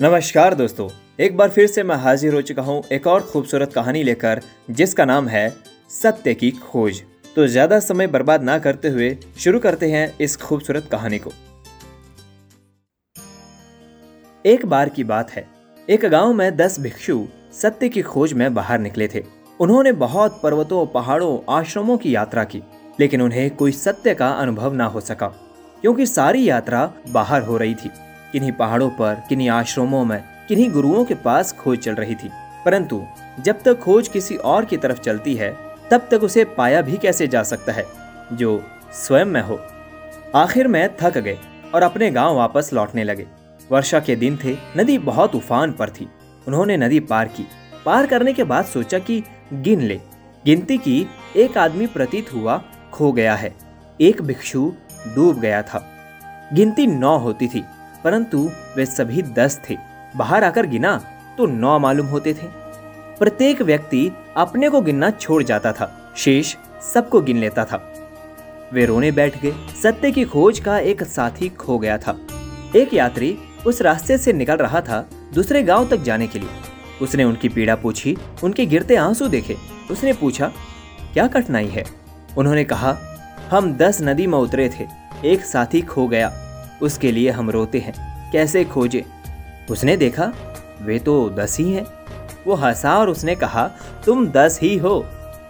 नमस्कार दोस्तों, एक बार फिर से मैं हाजिर हो चुका हूँ एक और खूबसूरत कहानी लेकर, जिसका नाम है सत्य की खोज। तो ज़्यादा समय बर्बाद ना करते हुए शुरू करते हैं इस खूबसूरत कहानी को। एक बार की बात है, एक गाँव में दस भिक्षु सत्य की खोज में बाहर निकले थे। उन्होंने बहुत पर्वतों, पहाड़ों, आश्रमों की यात्रा की, लेकिन उन्हें कोई सत्य का अनुभव ना हो सका, क्योंकि सारी यात्रा बाहर हो रही थी। किन्हीं पहाड़ों पर, किन्हीं आश्रमों में, किन्हीं गुरुओं के पास खोज चल रही थी। परंतु, जब तक खोज किसी और की तरफ़ चलती है, तब तक उसे पाया भी कैसे जा सकता है, जो स्वयं में हो। आखिर में थक गए और अपने गाँव वापस लौटने लगे। वर्षा के दिन थे, नदी बहुत उफान पर थी। उन्होंने नदी पार की। पार करने के बाद सोचा कि गिन ले। गिनती की, एक आदमी प्रतीत हुआ, खो गया है। एक भिक्षु डूब गया था। गिनती नौ होती थी। परंतु वे सभी दस थे। बाहर आकर गिना तो नौ मालूम होते थे। प्रत्येक व्यक्ति अपने को गिनना छोड़ जाता था। शेष सबको गिन लेता था। वे रोने बैठ गए। सत्य की खोज का एक साथी खो गया था। एक यात्री उस रास्ते से निकल रहा था दूसरे गाँव तक जाने के लिए। उसने उनकी पीड़ा पूछी, उनके गिरते आँसू देखे। उसने पूछा, क्या कठिनाई है? उन्होंने कहा, हम दस नदी में उतरे थे। एक साथी खो गया। उसके लिए हम रोते हैं। कैसे खोजे? उसने देखा, वे तो दस ही हैं। वो हंसा और उसने कहा, तुम दस ही हो,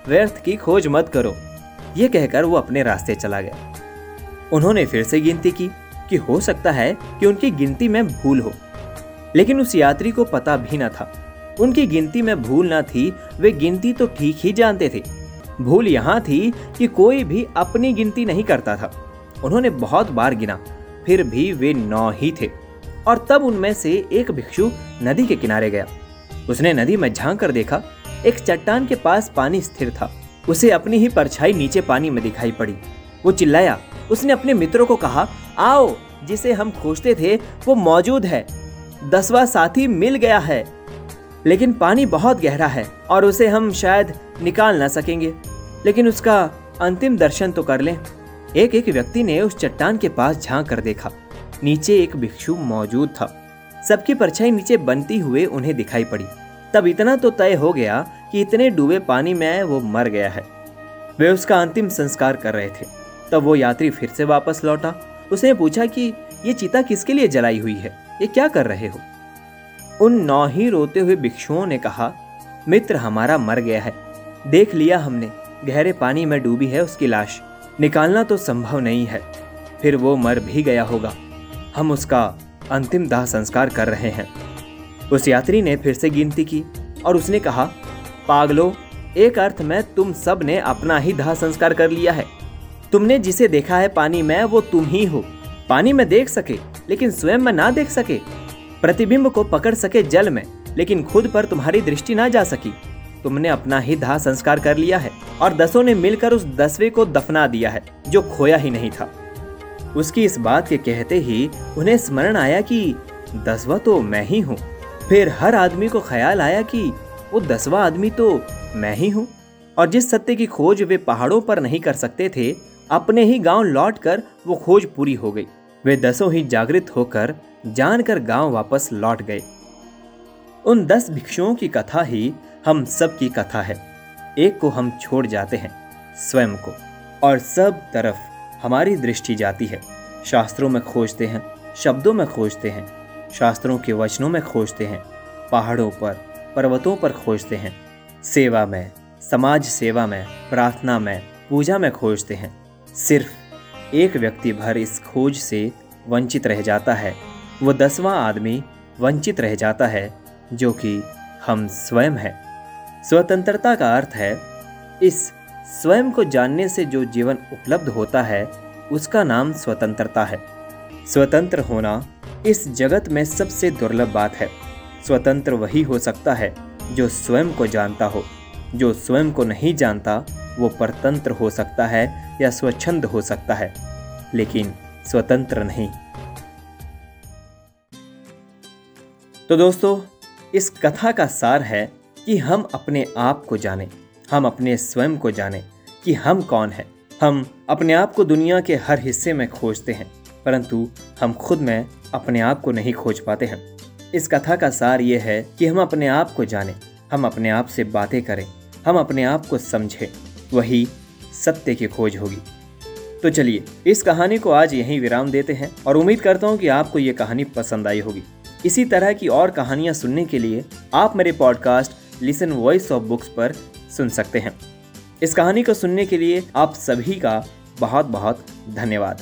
व्यर्थ की खोज मत करो। ये कहकर वो अपने रास्ते चला गया। उन्होंने फिर से गिनती की कि हो सकता है कि उनकी गिनती में भूल हो। लेकिन उस यात्री को पता भी न था। उनकी गिनती में भूल ना थी, वे गिनती तो ठीक ही जानते थे। भूल यहाँ थी कि कोई भी अपनी गिनती नहीं करता था। उन्होंने बहुत बार गिना। फिर भी वे नौ ही थे, और तब उनमें से एक भिक्षु नदी के किनारे गया। उसने नदी में झाँक कर देखा, एक चट्टान के पास पानी स्थिर था। उसे अपनी ही परछाई नीचे पानी में दिखाई पड़ी। वो चिल्लाया, उसने अपने मित्रों को कहा, आओ, जिसे हम खोजते थे, वो मौजूद है। दसवा साथी मिल गया है। लेकिन पानी बहुत गहरा है, और उसे हम शायद निकाल ना सकेंगे। लेकिन उसका अंतिम दर्शन तो कर लें। एक एक व्यक्ति ने उस चट्टान के पास झाँक कर देखा। नीचे एक भिक्षु मौजूद था। सबकी परछाई नीचे बनती हुए उन्हें दिखाई पड़ी। तब इतना तो तय हो गया कि इतने डूबे पानी में वो मर गया है। वे उसका अंतिम संस्कार कर रहे थे। तब वो यात्री फिर से वापस लौटा। उसने पूछा कि, ये चिता किसके लिए जलाई हुई है? ये क्या कर रहे हो? उन नौ ही रोते हुए भिक्षुओं ने कहा, मित्र हमारा मर गया है। देख लिया हमने। गहरे पानी में डूबी है उसकी लाश। निकालना तो संभव नहीं है। फिर वो मर भी गया होगा। हम उसका अंतिम दाह संस्कार कर रहे हैं। उस यात्री ने फिर से गिनती की और उसने कहा, पागलो, एक अर्थ में तुम सबने अपना ही दाह संस्कार कर लिया है। तुमने जिसे देखा है पानी में, वो तुम ही हो। पानी में देख सके, लेकिन स्वयं में ना देख सके। प्रतिबिंब को पकड़ सके जल में, लेकिन खुद पर तुम्हारी दृष्टि ना जा सकी। तुमने अपना ही दाह संस्कार कर लिया है और दसों ने मिलकर उस दसवें को दफना दिया है, जो खोया ही नहीं था। उसकी इस बात के कहते ही उन्हें स्मरण आया कि दसवा तो मैं ही हूँ। फिर हर आदमी को ख्याल आया कि वो दसवा आदमी तो मैं ही हूँ। और जिस सत्य की खोज वे पहाड़ों पर नहीं कर सकते थे, अपने ही गाँव लौटकर वो खोज पूरी हो गई। वे दसों ही जागृत होकर जानकर गाँव वापस लौट गए। उन दस भिक्षुओं की कथा ही हम सब की कथा है। एक को हम छोड़ जाते हैं, स्वयं को। और सब तरफ़ हमारी दृष्टि जाती है। शास्त्रों में खोजते हैं, शब्दों में खोजते हैं, शास्त्रों के वचनों में खोजते हैं, पहाड़ों पर, पर्वतों पर खोजते हैं, सेवा में, समाज सेवा में, प्रार्थना में, पूजा में खोजते हैं। सिर्फ़ एक व्यक्ति भर इस खोज से वंचित रह जाता है। वो दसवां आदमी वंचित रह जाता है, जो कि हम स्वयं हैं। स्वतंत्रता का अर्थ है, इस स्वयं को जानने से जो जीवन उपलब्ध होता है, उसका नाम स्वतंत्रता है। स्वतंत्र होना इस जगत में सबसे दुर्लभ बात है। स्वतंत्र वही हो सकता है जो स्वयं को जानता हो। जो स्वयं को नहीं जानता, वो परतंत्र हो सकता है या स्वच्छंद हो सकता है, लेकिन स्वतंत्र नहीं। तो दोस्तों, इस कथा का सार है कि हम अपने आप को जानें, हम अपने स्वयं को जानें कि हम कौन हैं। हम अपने आप को दुनिया के हर हिस्से में खोजते हैं, परंतु हम खुद में अपने आप को नहीं खोज पाते हैं। इस कथा का सार ये है कि हम अपने आप को जाने, हम अपने आप से बातें करें, हम अपने आप को समझें, वही सत्य की खोज होगी। तो चलिए, इस कहानी को आज यहीं विराम देते हैं और उम्मीद करता हूँ कि आपको ये कहानी पसंद आई होगी। इसी तरह की और कहानियाँ सुनने के लिए आप मेरे podcast listen voice of books पर सुन सकते हैं। इस कहानी को सुनने के लिए आप सभी का बहुत बहुत धन्यवाद।